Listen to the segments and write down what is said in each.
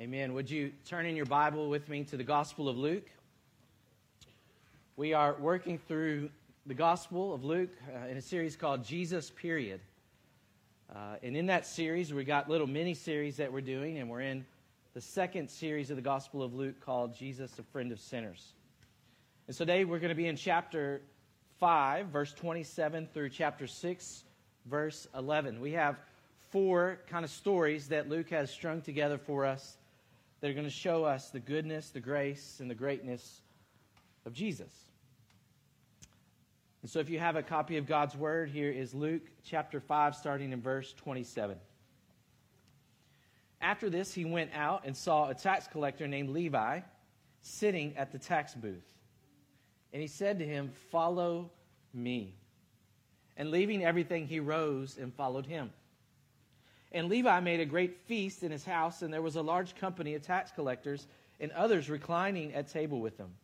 Amen. Would you turn in your Bible with me to the Gospel of Luke? We are working through the Gospel of Luke uh, in a series called Jesus Period. Uh, and in that series, we got little mini series that we're doing, and we're in the second series of the Gospel of Luke called Jesus, a Friend of Sinners. And today we're going to be in chapter 5, verse 27 through chapter 6, verse 11. We have four kind of stories that Luke has strung together for us that are going to show us the goodness, the grace, and the greatness of Jesus. And so if you have a copy of God's Word, here is Luke chapter 5, starting in verse 27. After this, he went out and saw a tax collector named Levi sitting at the tax booth. And he said to him, Follow me. And leaving everything, he rose and followed him. And Levi made a great feast in his house, and there was a large company of tax collectors and others reclining at table with him.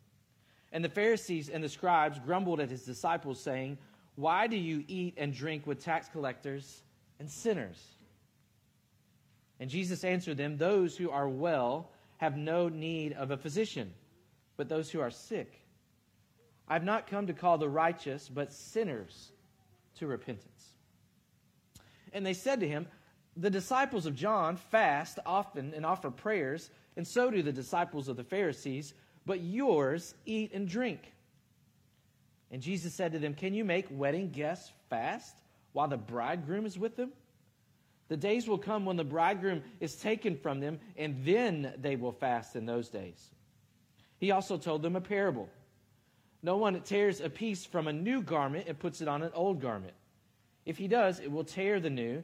And the Pharisees and the scribes grumbled at his disciples, saying, Why do you eat and drink with tax collectors and sinners? And Jesus answered them, Those who are well have no need of a physician, but those who are sick. I have not come to call the righteous, but sinners to repentance. And they said to him, the disciples of John fast often and offer prayers, and so do the disciples of the Pharisees, but yours eat and drink. And Jesus said to them, Can you make wedding guests fast while the bridegroom is with them? The days will come when the bridegroom is taken from them, and then they will fast in those days. He also told them a parable. No one tears a piece from a new garment and puts it on an old garment. If he does, it will tear the new,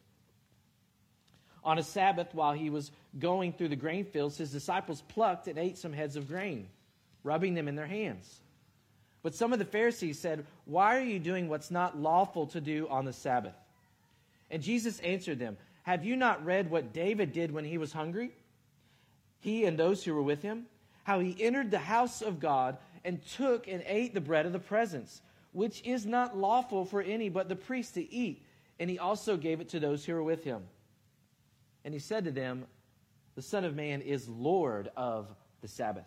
On a Sabbath, while he was going through the grain fields, his disciples plucked and ate some heads of grain, rubbing them in their hands. But some of the Pharisees said, Why are you doing what's not lawful to do on the Sabbath? And Jesus answered them, Have you not read what David did when he was hungry? He and those who were with him? How he entered the house of God and took and ate the bread of the presence, which is not lawful for any but the priest to eat. And he also gave it to those who were with him. And he said to them, The Son of Man is Lord of the Sabbath.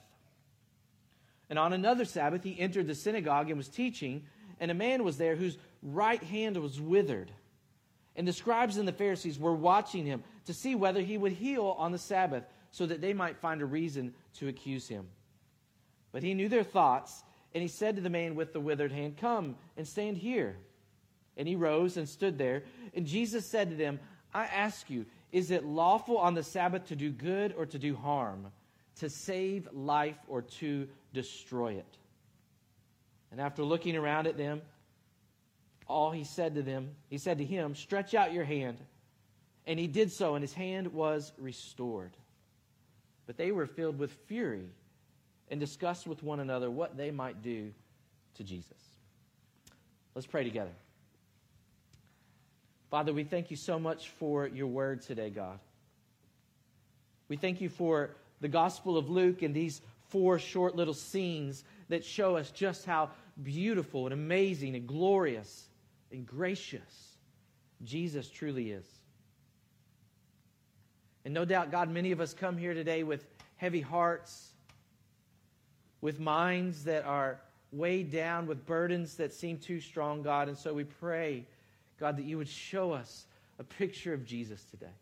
And on another Sabbath, he entered the synagogue and was teaching, and a man was there whose right hand was withered. And the scribes and the Pharisees were watching him to see whether he would heal on the Sabbath, so that they might find a reason to accuse him. But he knew their thoughts, and he said to the man with the withered hand, Come and stand here. And he rose and stood there. And Jesus said to them, I ask you, is it lawful on the Sabbath to do good or to do harm, to save life or to destroy it? And after looking around at them, all he said to them, he said to him, Stretch out your hand. And he did so, and his hand was restored. But they were filled with fury and discussed with one another what they might do to Jesus. Let's pray together. Father, we thank you so much for your word today, God. We thank you for the Gospel of Luke and these four short little scenes that show us just how beautiful and amazing and glorious and gracious Jesus truly is. And no doubt, God, many of us come here today with heavy hearts, with minds that are weighed down, with burdens that seem too strong, God. And so we pray God, that you would show us a picture of Jesus today.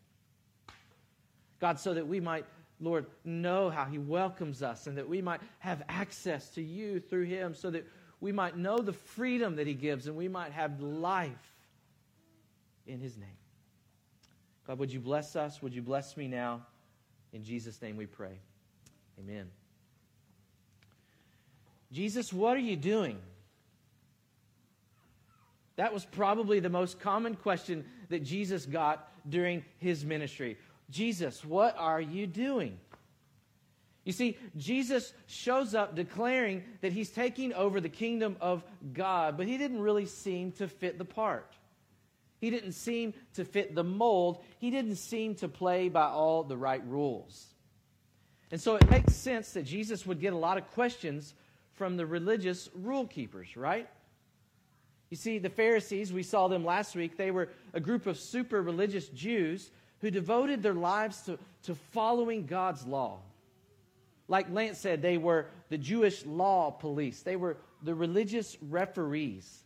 God, so that we might, Lord, know how he welcomes us and that we might have access to you through him so that we might know the freedom that he gives and we might have life in his name. God, would you bless us? Would you bless me now? In Jesus' name we pray. Amen. Jesus, what are you doing? That was probably the most common question that Jesus got during his ministry. Jesus, what are you doing? You see, Jesus shows up declaring that he's taking over the kingdom of God, but he didn't really seem to fit the part. He didn't seem to fit the mold. He didn't seem to play by all the right rules. And so it makes sense that Jesus would get a lot of questions from the religious rule keepers, right? You see, the Pharisees, we saw them last week, they were a group of super religious Jews who devoted their lives to, to following God's law. Like Lance said, they were the Jewish law police, they were the religious referees,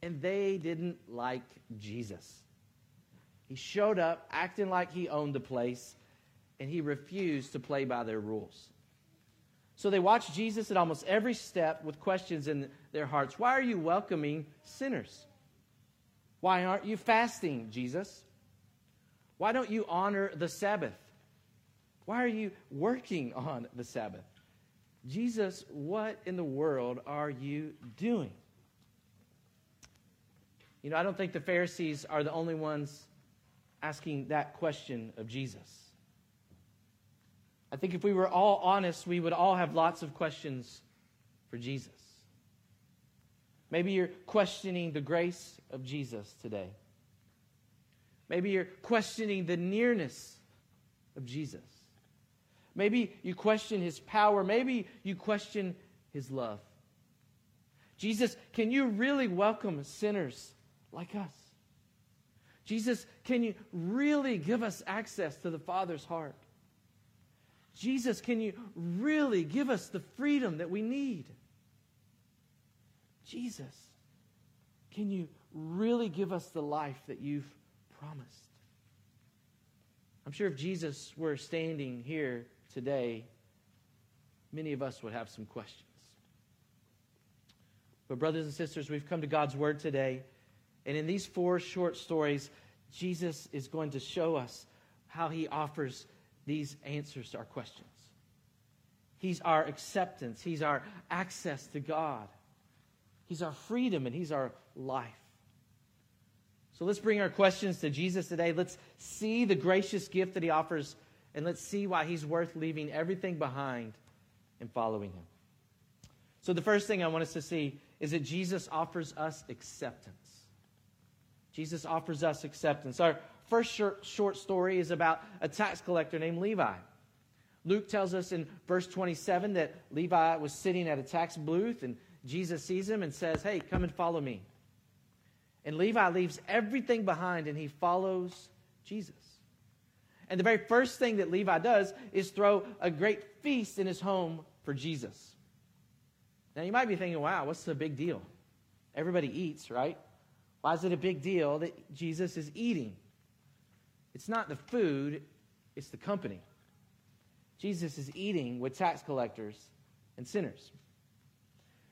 and they didn't like Jesus. He showed up acting like he owned the place, and he refused to play by their rules. So they watch Jesus at almost every step with questions in their hearts. Why are you welcoming sinners? Why aren't you fasting, Jesus? Why don't you honor the Sabbath? Why are you working on the Sabbath? Jesus, what in the world are you doing? You know, I don't think the Pharisees are the only ones asking that question of Jesus. I think if we were all honest, we would all have lots of questions for Jesus. Maybe you're questioning the grace of Jesus today. Maybe you're questioning the nearness of Jesus. Maybe you question his power. Maybe you question his love. Jesus, can you really welcome sinners like us? Jesus, can you really give us access to the Father's heart? Jesus, can you really give us the freedom that we need? Jesus, can you really give us the life that you've promised? I'm sure if Jesus were standing here today, many of us would have some questions. But, brothers and sisters, we've come to God's Word today. And in these four short stories, Jesus is going to show us how he offers these answers to our questions. He's our acceptance, He's our access to God, He's our freedom, and He's our life. So let's bring our questions to Jesus today. Let's see the gracious gift that He offers, and let's see why He's worth leaving everything behind and following Him. So, the first thing I want us to see is that Jesus offers us acceptance. Jesus offers us acceptance. Our first short, story is about a tax collector named Levi. Luke tells us in verse 27 that Levi was sitting at a tax booth and Jesus sees him and says, Hey, come and follow me. And Levi leaves everything behind and he follows Jesus. And the very first thing that Levi does is throw a great feast in his home for Jesus. Now you might be thinking, wow, what's the big deal? Everybody eats, right? Why is it a big deal that Jesus is eating? It's not the food, it's the company. Jesus is eating with tax collectors and sinners.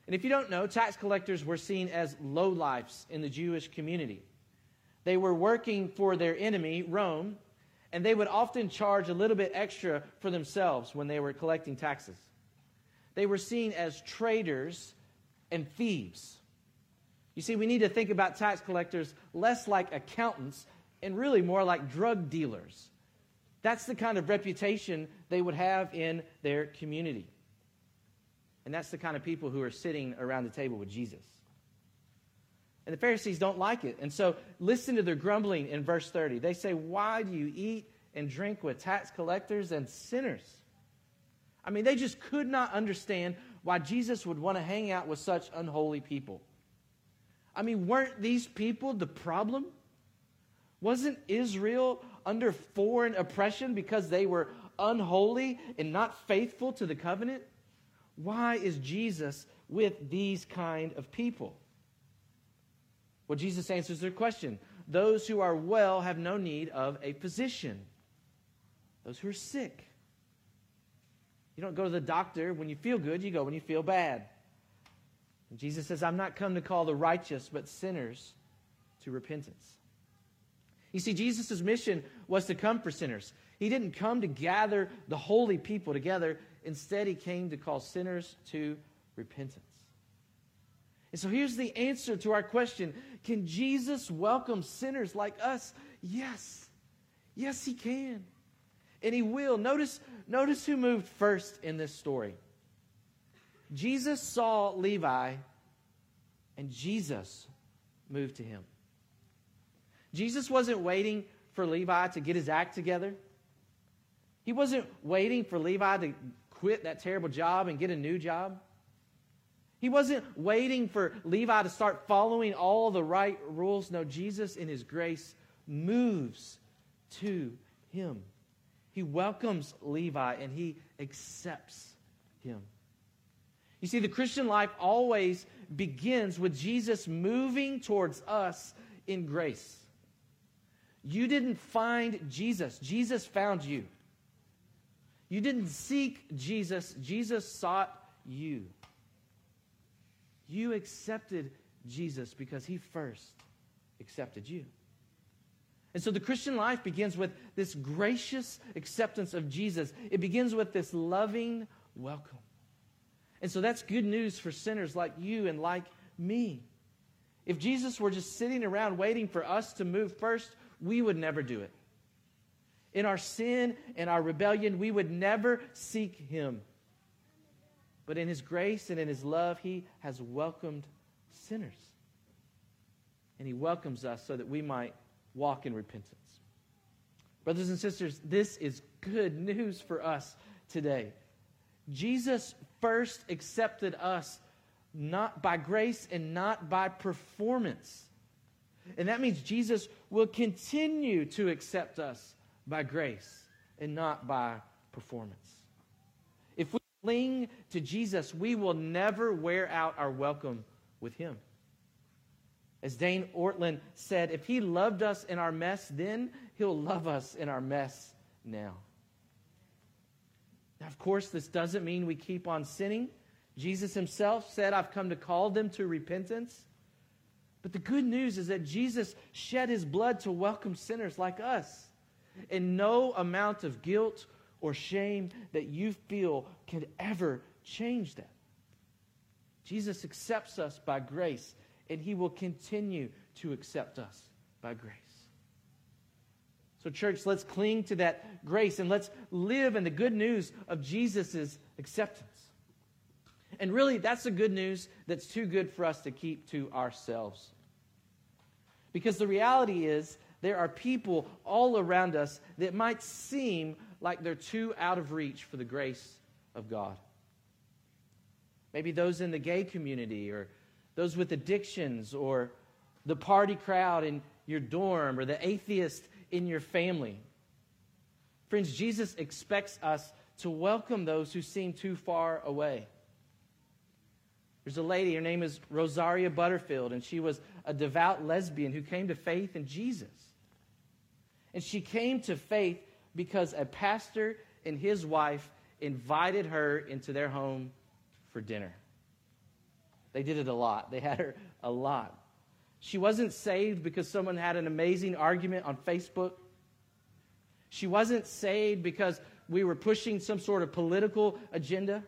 And if you don't know, tax collectors were seen as lowlifes in the Jewish community. They were working for their enemy, Rome, and they would often charge a little bit extra for themselves when they were collecting taxes. They were seen as traitors and thieves. You see, we need to think about tax collectors less like accountants and really more like drug dealers that's the kind of reputation they would have in their community. And that's the kind of people who are sitting around the table with Jesus. And the Pharisees don't like it. And so listen to their grumbling in verse 30. They say, Why do you eat and drink with tax collectors and sinners? I mean, they just could not understand why Jesus would want to hang out with such unholy people. I mean, weren't these people the problem? Wasn't Israel under foreign oppression because they were unholy and not faithful to the covenant? Why is Jesus with these kind of people? Well, Jesus answers their question. Those who are well have no need of a physician. Those who are sick. You don't go to the doctor when you feel good, you go when you feel bad. And Jesus says, I'm not come to call the righteous, but sinners to repentance. You see, Jesus' mission was to come for sinners. He didn't come to gather the holy people together. Instead, he came to call sinners to repentance. And so here's the answer to our question Can Jesus welcome sinners like us? Yes. Yes, he can. and he will. Notice, notice who moved first in this story. Jesus saw Levi, and Jesus moved to him. Jesus wasn't waiting for Levi to get his act together. He wasn't waiting for Levi to quit that terrible job and get a new job. He wasn't waiting for Levi to start following all the right rules. No, Jesus, in his grace, moves to him. He welcomes Levi and he accepts him. You see, the Christian life always begins with Jesus moving towards us in grace. You didn't find Jesus, Jesus found you. You didn't seek Jesus, Jesus sought you. You accepted Jesus because he first accepted you. And so the Christian life begins with this gracious acceptance of Jesus. It begins with this loving welcome. And so that's good news for sinners like you and like me. If Jesus were just sitting around waiting for us to move first, we would never do it. In our sin and our rebellion, we would never seek him. But in his grace and in his love, he has welcomed sinners. And he welcomes us so that we might walk in repentance. Brothers and sisters, this is good news for us today. Jesus first accepted us not by grace and not by performance. And that means Jesus will continue to accept us by grace and not by performance. If we cling to Jesus, we will never wear out our welcome with Him. As Dane Ortlund said, if He loved us in our mess then, He'll love us in our mess now. Now, of course, this doesn't mean we keep on sinning. Jesus Himself said, I've come to call them to repentance. But the good news is that Jesus shed his blood to welcome sinners like us. And no amount of guilt or shame that you feel can ever change that. Jesus accepts us by grace, and he will continue to accept us by grace. So, church, let's cling to that grace and let's live in the good news of Jesus' acceptance. And really, that's the good news that's too good for us to keep to ourselves. Because the reality is, there are people all around us that might seem like they're too out of reach for the grace of God. Maybe those in the gay community, or those with addictions, or the party crowd in your dorm, or the atheist in your family. Friends, Jesus expects us to welcome those who seem too far away. There's a lady, her name is Rosaria Butterfield, and she was a devout lesbian who came to faith in Jesus. And she came to faith because a pastor and his wife invited her into their home for dinner. They did it a lot, they had her a lot. She wasn't saved because someone had an amazing argument on Facebook. She wasn't saved because we were pushing some sort of political agenda.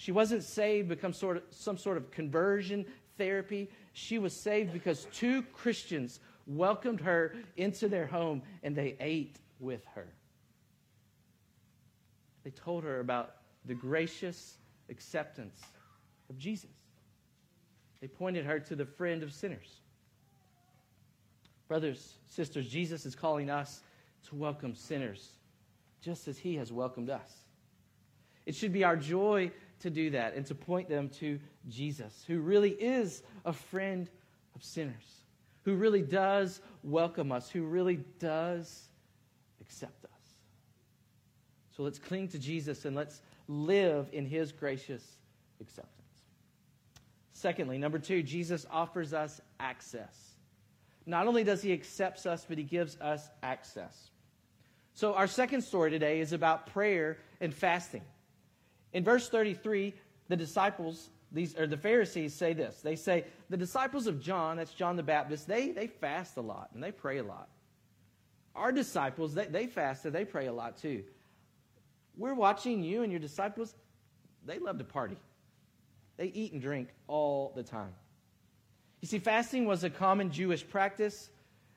She wasn't saved because sort of, some sort of conversion therapy. She was saved because two Christians welcomed her into their home and they ate with her. They told her about the gracious acceptance of Jesus. They pointed her to the friend of sinners. Brothers, sisters, Jesus is calling us to welcome sinners just as he has welcomed us. It should be our joy to do that and to point them to Jesus, who really is a friend of sinners, who really does welcome us, who really does accept us. So let's cling to Jesus and let's live in his gracious acceptance. Secondly, number two, Jesus offers us access. Not only does he accept us, but he gives us access. So, our second story today is about prayer and fasting. In verse 33, the disciples, these or the Pharisees say this. They say, the disciples of John, that's John the Baptist, they, they fast a lot and they pray a lot. Our disciples, they, they fast and they pray a lot too. We're watching you and your disciples, they love to party. They eat and drink all the time. You see, fasting was a common Jewish practice.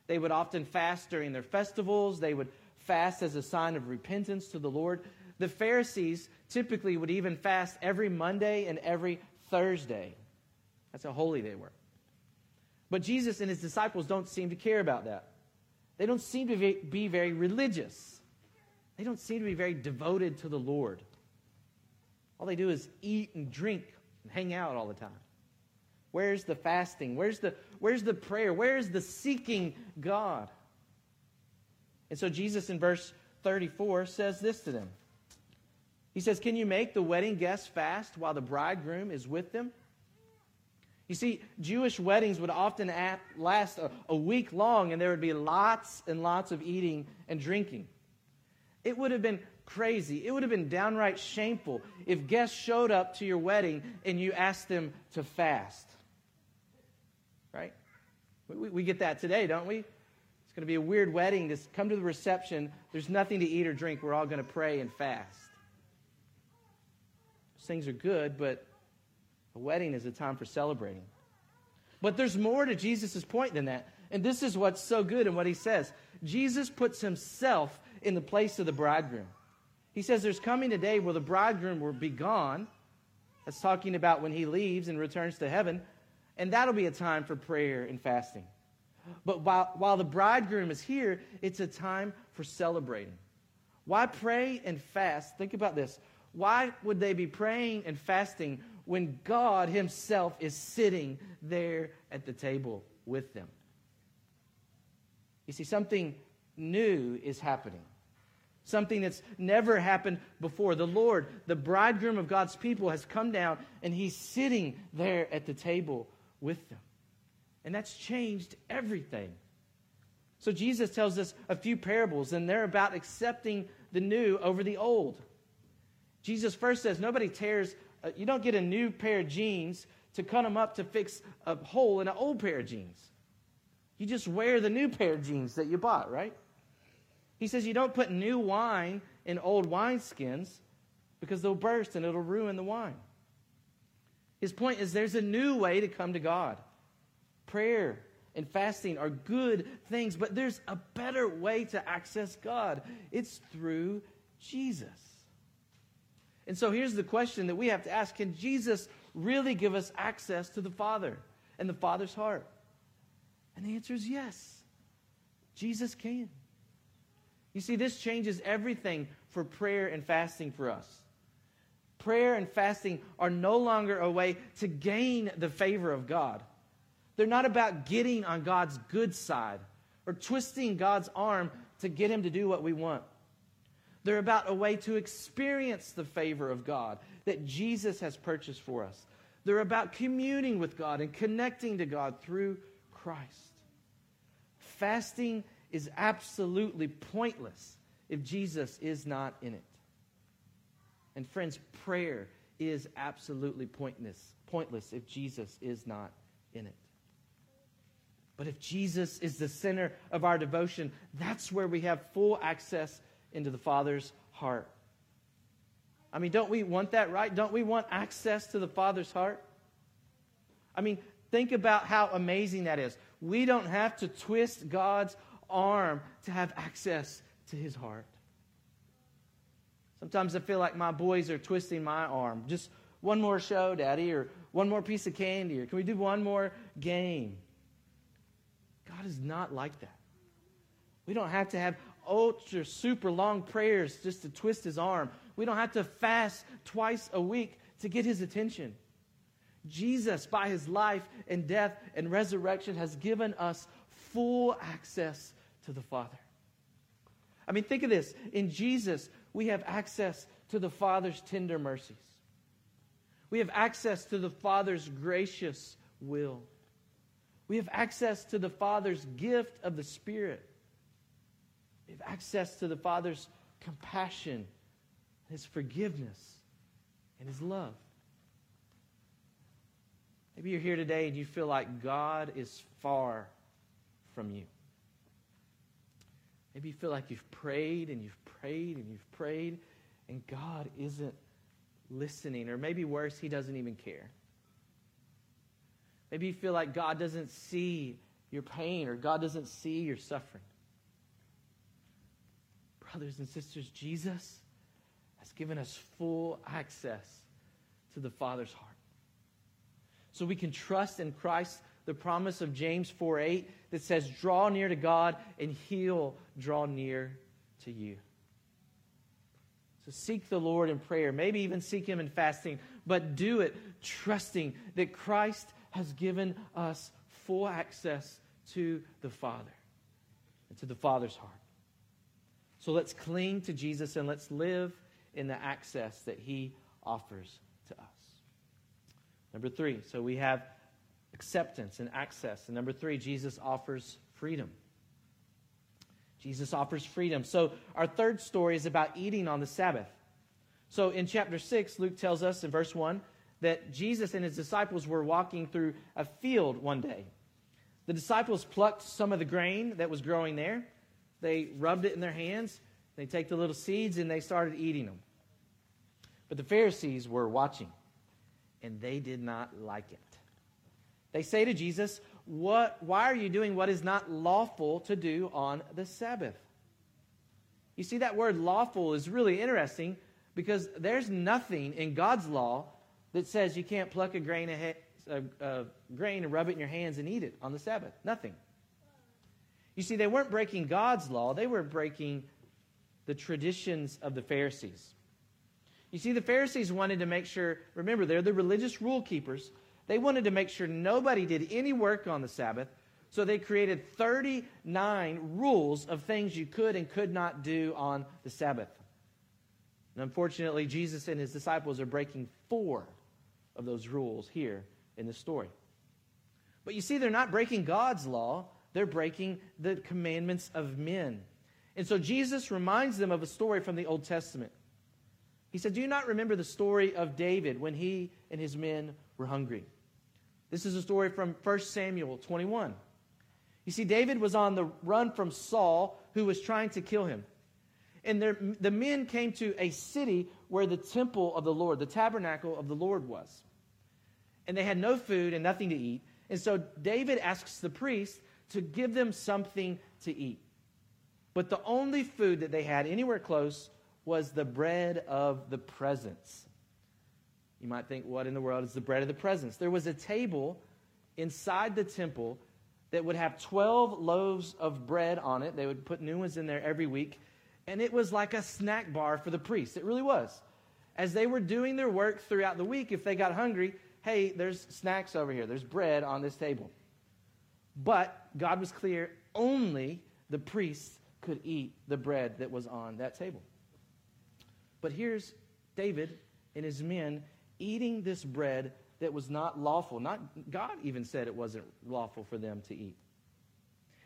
They would often fast during their festivals. They would fast as a sign of repentance to the Lord. The Pharisees typically would even fast every Monday and every Thursday. That's how holy they were. But Jesus and his disciples don't seem to care about that. They don't seem to be very religious. They don't seem to be very devoted to the Lord. All they do is eat and drink and hang out all the time. Where's the fasting? Where's the, where's the prayer? Where's the seeking God? And so Jesus in verse 34 says this to them. He says, Can you make the wedding guests fast while the bridegroom is with them? You see, Jewish weddings would often last a, a, week long, and there would be lots and lots of eating and drinking. It would have been crazy. It would have been downright shameful if guests showed up to your wedding and you asked them to fast. Right? We, we get that today, don't we? It's going to be a weird wedding. Just come to the reception. There's nothing to eat or drink. We're all going to pray and fast. Those things are good, but a wedding is a time for celebrating. But there's more to Jesus' point than that. And this is what's so good in what he says. Jesus puts himself in the place of the bridegroom. He says there's coming a day where the bridegroom will be gone. That's talking about when he leaves and returns to heaven. And that'll be a time for prayer and fasting. But while, while the bridegroom is here, it's a time for celebrating. Why pray and fast? Think about this. Why would they be praying and fasting when God Himself is sitting there at the table with them. You see, something new is happening. Something that's never happened before. The Lord, the bridegroom of God's people, has come down and He's sitting there at the table with them. And that's changed everything. So Jesus tells us a few parables, and they're about accepting the new over the old. Jesus first says, Nobody tears uh, you don't get a new pair of jeans to cut them up to fix a hole in an old pair of jeans. You just wear the new pair of jeans that you bought, right? He says you don't put new wine in old wineskins because they'll burst and it'll ruin the wine. His point is there's a new way to come to God. Prayer and fasting are good things, but there's a better way to access God. It's through Jesus. And so here's the question that we have to ask Can Jesus really give us access to the Father and the Father's heart? And the answer is yes. Jesus can. You see, this changes everything for prayer and fasting for us. Prayer and fasting are no longer a way to gain the favor of God. They're not about getting on God's good side or twisting God's arm to get him to do what we want. They're about a way to experience the favor of God that Jesus has purchased for us. They're about communing with God and connecting to God through Christ. Fasting is absolutely pointless if Jesus is not in it. And friends, prayer is absolutely pointless, pointless if Jesus is not in it. But if Jesus is the center of our devotion, that's where we have full access into the Father's heart. I mean, don't we want that, right? Don't we want access to the Father's heart? I mean, think about how amazing that is. We don't have to twist God's arm to have access to his heart. Sometimes I feel like my boys are twisting my arm. Just one more show, Daddy, or one more piece of candy, or can we do one more game? God is not like that. We don't have to have ultra super long prayers just to twist his arm. We don't have to fast twice a week to get his attention. Jesus, by his life and death and resurrection, has given us full access to the Father. I mean, think of this. In Jesus, we have access to the Father's tender mercies. We have access to the Father's gracious will. We have access to the Father's gift of the Spirit. We have access to the Father's compassion, His forgiveness, and His love. Maybe you're here today and you feel like God is far from you. Maybe you feel like you've prayed and you've prayed and you've prayed, and God isn't listening. Or maybe worse, He doesn't even care. Maybe you feel like God doesn't see your pain or God doesn't see your suffering. Brothers and sisters, Jesus has given us full access to the Father's heart. So we can trust in Christ the promise of James 4 8 that says, Draw near to God, and he'll draw near to you. So seek the Lord in prayer, maybe even seek him in fasting, but do it trusting that Christ has given us full access to the Father and to the Father's heart. So let's cling to Jesus and let's live in the access that he offers to us. Number three, so we have acceptance and access. And number three, Jesus offers freedom. Jesus offers freedom. So our third story is about eating on the Sabbath. So in chapter 6, Luke tells us in verse 1 that Jesus and his disciples were walking through a field one day. The disciples plucked some of the grain that was growing there. They rubbed it in their hands. They take the little seeds and they started eating them. But the Pharisees were watching, and they did not like it. They say to Jesus, what, Why are you doing what is not lawful to do on the Sabbath? You see, that word lawful is really interesting because there's nothing in God's law that says you can't pluck a grain of, a, a grain and rub it in your hands and eat it on the Sabbath. Nothing. You see, they weren't breaking God's law, they were breaking the traditions of the Pharisees. You see, the Pharisees wanted to make sure, remember, they're the religious rule keepers. They wanted to make sure nobody did any work on the Sabbath, so they created 39 rules of things you could and could not do on the Sabbath. And unfortunately, Jesus and his disciples are breaking four of those rules here in the story. But you see, they're not breaking God's law, they're breaking the commandments of men. And so Jesus reminds them of a story from the Old Testament. He said, Do you not remember the story of David when he and his men were hungry? This is a story from 1 Samuel 21. You see, David was on the run from Saul, who was trying to kill him. And there, the men came to a city where the temple of the Lord, the tabernacle of the Lord was. And they had no food and nothing to eat. And so David asks the priest to give them something to eat. But the only food that they had anywhere close was the bread of the presence. You might think, what in the world is the bread of the presence? There was a table inside the temple that would have 12 loaves of bread on it. They would put new ones in there every week. And it was like a snack bar for the priests. It really was. As they were doing their work throughout the week, if they got hungry, hey, there's snacks over here, there's bread on this table. But God was clear only the priests could eat the bread that was on that table. But here's David and his men eating this bread that was not lawful. Not God even said it wasn't lawful for them to eat.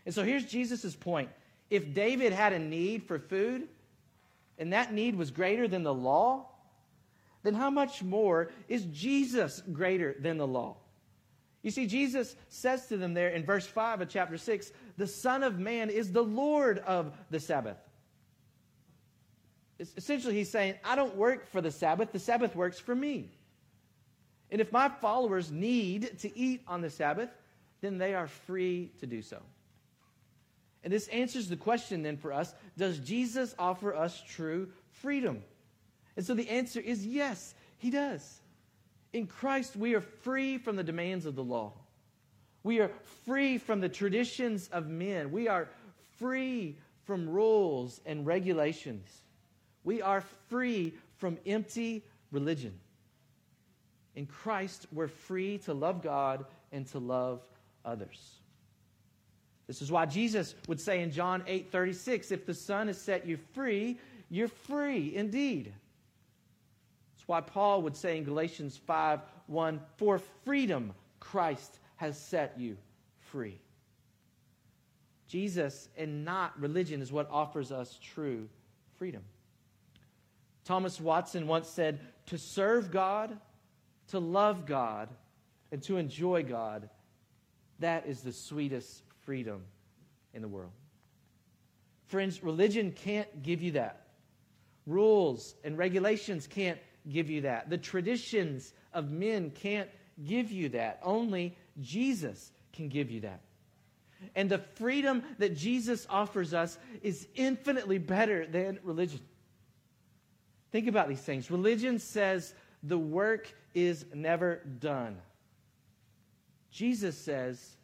And so here's Jesus' point. If David had a need for food, and that need was greater than the law, then how much more is Jesus greater than the law? You see, Jesus says to them there in verse 5 of chapter 6 the Son of Man is the Lord of the Sabbath. It's essentially, he's saying, I don't work for the Sabbath, the Sabbath works for me. And if my followers need to eat on the Sabbath, then they are free to do so. And this answers the question then for us Does Jesus offer us true freedom? And so the answer is yes, he does. In Christ, we are free from the demands of the law. We are free from the traditions of men. We are free from rules and regulations. We are free from empty religion. In Christ, we're free to love God and to love others. This is why Jesus would say in John 8 36, if the Son has set you free, you're free indeed. Why Paul would say in Galatians 5 1, for freedom Christ has set you free. Jesus and not religion is what offers us true freedom. Thomas Watson once said, To serve God to love God and to enjoy God, that is the sweetest freedom in the world. Friends, religion can't give you that. Rules and regulations can't give you that. The traditions of men can't give you that. Only Jesus can give you that. And the freedom that Jesus offers us is infinitely better than religion. Think about these things. Religion says the work is never done. Jesus says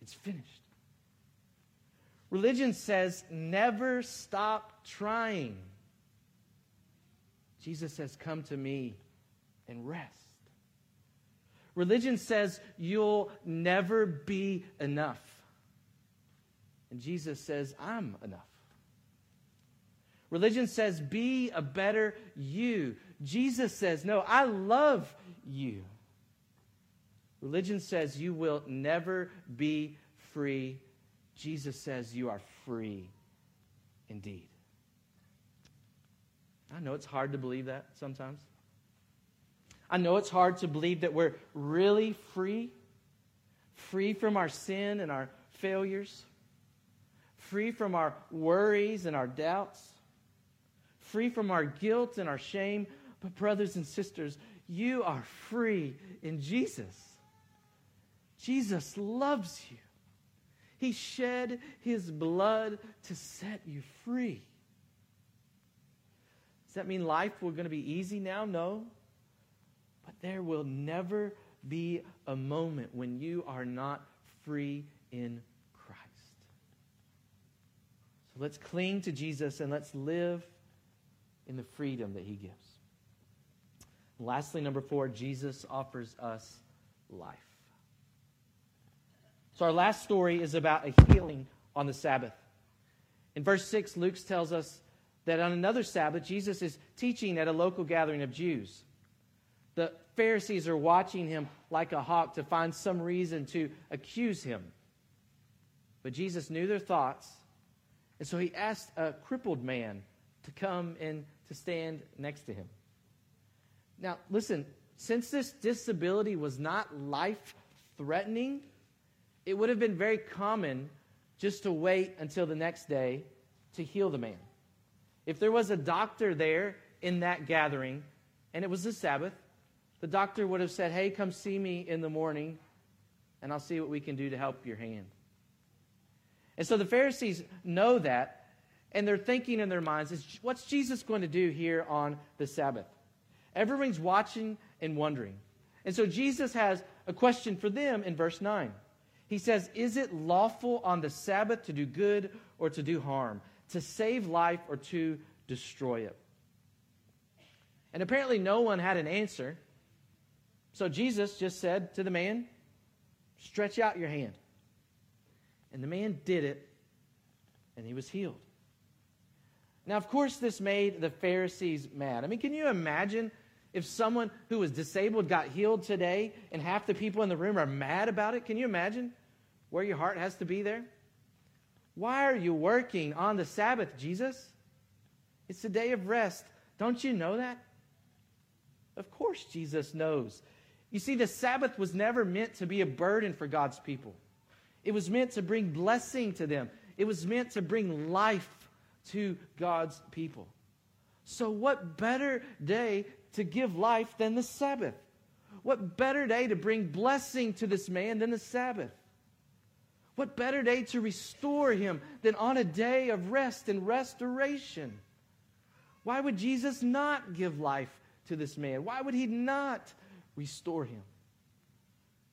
it's finished. Religion says never stop trying. Jesus says, Come to me and rest. Religion says you'll never be enough. And Jesus says, I'm enough. Religion says, be a better you. Jesus says, no, I love you. Religion says you will never be free. Jesus says you are free indeed. I know it's hard to believe that sometimes. I know it's hard to believe that we're really free, free from our sin and our failures, free from our worries and our doubts, free from our guilt and our shame. But, brothers and sisters, you are free in Jesus. Jesus loves you. He shed his blood to set you free. That mean life will going to be easy now? No. But there will never be a moment when you are not free in Christ. So let's cling to Jesus and let's live in the freedom that he gives. lastly, number four, Jesus offers us life. So our last story is about a healing on the Sabbath. In verse 6, Luke tells us that on another Sabbath, Jesus is teaching at a local gathering of Jews. The Pharisees are watching him like a hawk to find some reason to accuse him. But Jesus knew their thoughts, and so he asked a crippled man to come and to stand next to him. Now, listen, since this disability was not life threatening, it would have been very common just to wait until the next day to heal the man. If there was a doctor there in that gathering, and it was the Sabbath, the doctor would have said, Hey, come see me in the morning, and I'll see what we can do to help your hand. And so the Pharisees know that, and they're thinking in their minds, is what's Jesus going to do here on the Sabbath? Everyone's watching and wondering. And so Jesus has a question for them in verse 9. He says, Is it lawful on the Sabbath to do good or to do harm? To save life or to destroy it. And apparently, no one had an answer. So Jesus just said to the man, Stretch out your hand. And the man did it, and he was healed. Now, of course, this made the Pharisees mad. I mean, can you imagine if someone who was disabled got healed today and half the people in the room are mad about it? Can you imagine where your heart has to be there? Why are you working on the Sabbath, Jesus? It's a day of rest. Don't you know that? Of course, Jesus knows. You see, the Sabbath was never meant to be a burden for God's people, it was meant to bring blessing to them, it was meant to bring life to God's people. So, what better day to give life than the Sabbath? What better day to bring blessing to this man than the Sabbath? What better day to restore him than on a day of rest and restoration? Why would Jesus not give life to this man? Why would he not restore him?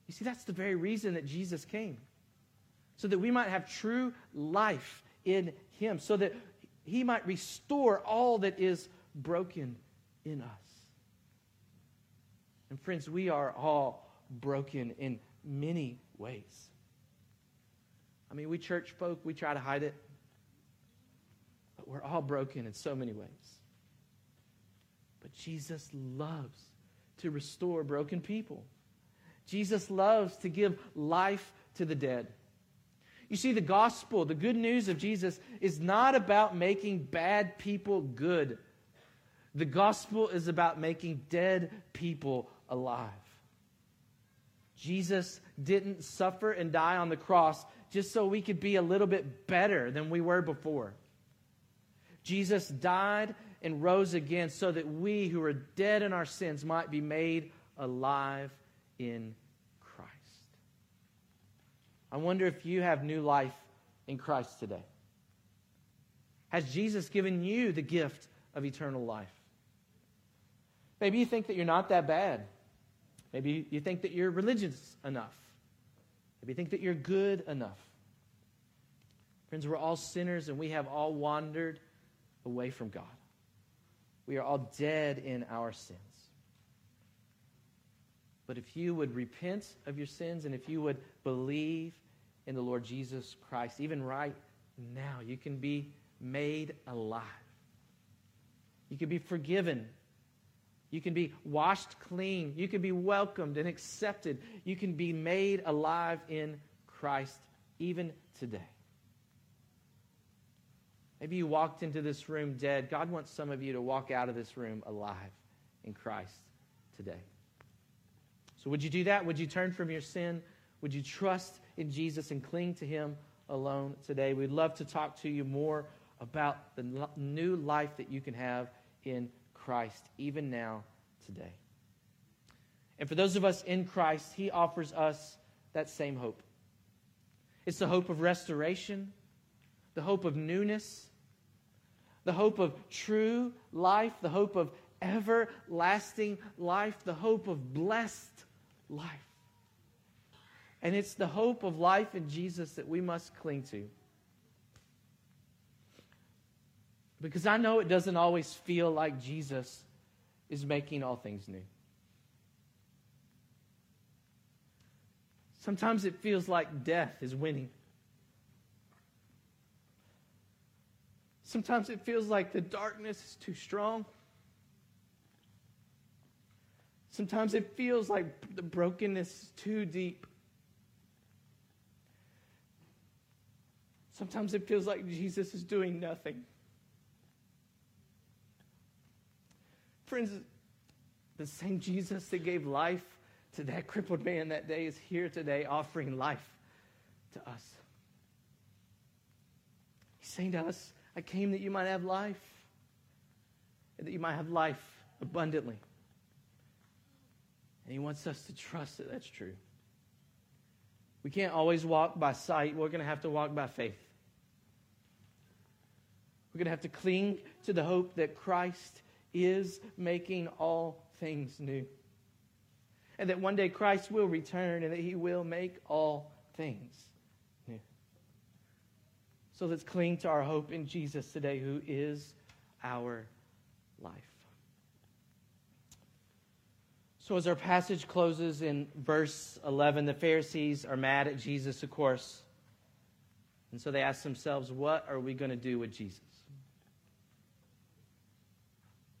You see, that's the very reason that Jesus came. So that we might have true life in him, so that he might restore all that is broken in us. And friends, we are all broken in many ways. I mean, we church folk, we try to hide it, but we're all broken in so many ways. But Jesus loves to restore broken people. Jesus loves to give life to the dead. You see, the gospel, the good news of Jesus, is not about making bad people good. The gospel is about making dead people alive. Jesus didn't suffer and die on the cross just so we could be a little bit better than we were before. Jesus died and rose again so that we who are dead in our sins might be made alive in Christ. I wonder if you have new life in Christ today. Has Jesus given you the gift of eternal life? Maybe you think that you're not that bad. Maybe you think that you're religious enough. Maybe you think that you're good enough. Friends, we're all sinners and we have all wandered away from God. We are all dead in our sins. But if you would repent of your sins and if you would believe in the Lord Jesus Christ, even right now, you can be made alive. You can be forgiven. You can be washed clean. You can be welcomed and accepted. You can be made alive in Christ even today. Maybe you walked into this room dead. God wants some of you to walk out of this room alive in Christ today. So, would you do that? Would you turn from your sin? Would you trust in Jesus and cling to Him alone today? We'd love to talk to you more about the new life that you can have in Christ, even now, today. And for those of us in Christ, He offers us that same hope. It's the hope of restoration, the hope of newness, the hope of true life, the hope of everlasting life, the hope of blessed life. And it's the hope of life in Jesus that we must cling to. Because I know it doesn't always feel like Jesus is making all things new. Sometimes it feels like death is winning. Sometimes it feels like the darkness is too strong. Sometimes it feels like the brokenness is too deep. Sometimes it feels like Jesus is doing nothing. Friends, the same Jesus that gave life to that crippled man that day is here today offering life to us. He's saying to us, I came that you might have life, and that you might have life abundantly. And He wants us to trust that that's true. We can't always walk by sight, we're going to have to walk by faith. We're going to have to cling to the hope that Christ is making all things new. And that one day Christ will return and that he will make all things new. So let's cling to our hope in Jesus today, who is our life. So, as our passage closes in verse 11, the Pharisees are mad at Jesus, of course. And so they ask themselves, what are we going to do with Jesus?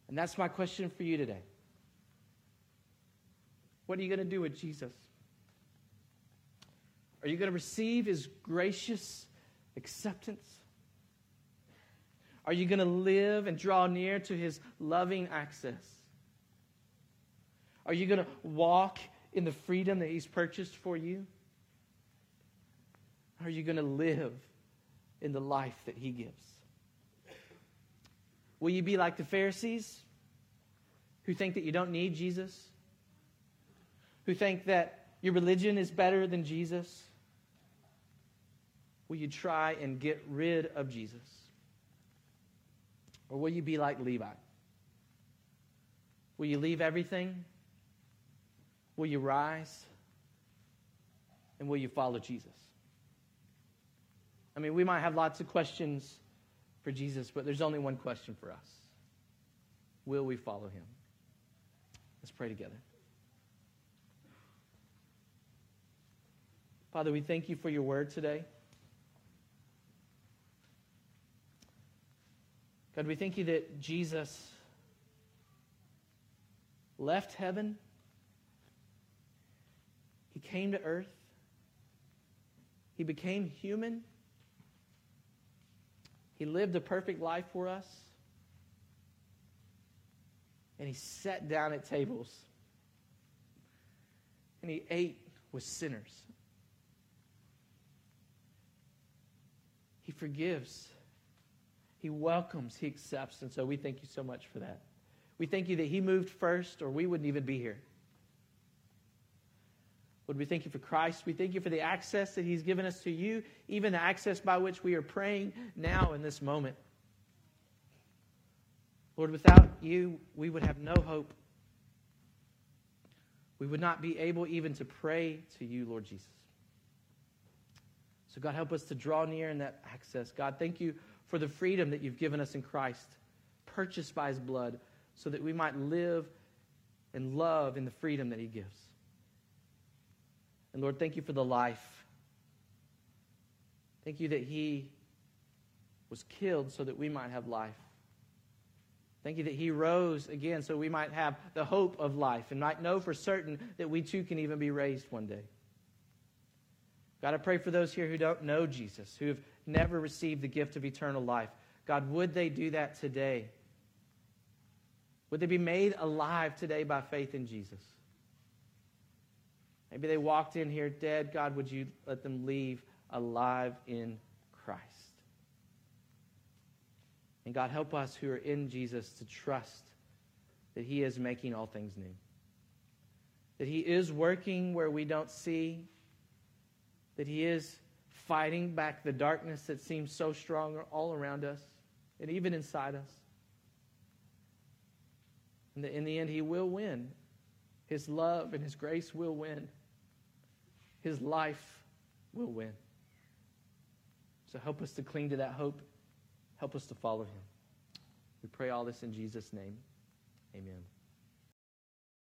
And that's my question for you today. What are you going to do with Jesus? Are you going to receive his gracious acceptance? Are you going to live and draw near to his loving access? Are you going to walk in the freedom that he's purchased for you? Are you going to live in the life that he gives? Will you be like the Pharisees who think that you don't need Jesus? Who think that your religion is better than Jesus? Will you try and get rid of Jesus? Or will you be like Levi? Will you leave everything? Will you rise? And will you follow Jesus? I mean, we might have lots of questions for Jesus, but there's only one question for us Will we follow him? Let's pray together. Father, we thank you for your word today. God, we thank you that Jesus left heaven, he came to earth, he became human. He lived a perfect life for us. And he sat down at tables. And he ate with sinners. He forgives. He welcomes. He accepts. And so we thank you so much for that. We thank you that he moved first, or we wouldn't even be here. Lord, we thank you for Christ. We thank you for the access that he's given us to you, even the access by which we are praying now in this moment. Lord, without you, we would have no hope. We would not be able even to pray to you, Lord Jesus. So, God, help us to draw near in that access. God, thank you for the freedom that you've given us in Christ, purchased by his blood, so that we might live and love in the freedom that he gives. And Lord, thank you for the life. Thank you that he was killed so that we might have life. Thank you that he rose again so we might have the hope of life and might know for certain that we too can even be raised one day. God, I pray for those here who don't know Jesus, who have never received the gift of eternal life. God, would they do that today? Would they be made alive today by faith in Jesus? Maybe they walked in here dead. God, would you let them leave alive in Christ? And God, help us who are in Jesus to trust that He is making all things new. That He is working where we don't see. That He is fighting back the darkness that seems so strong all around us and even inside us. And that in the end, He will win. His love and His grace will win. His life will win. So help us to cling to that hope Help us to follow him. We pray all this in Jesus' name. Amen.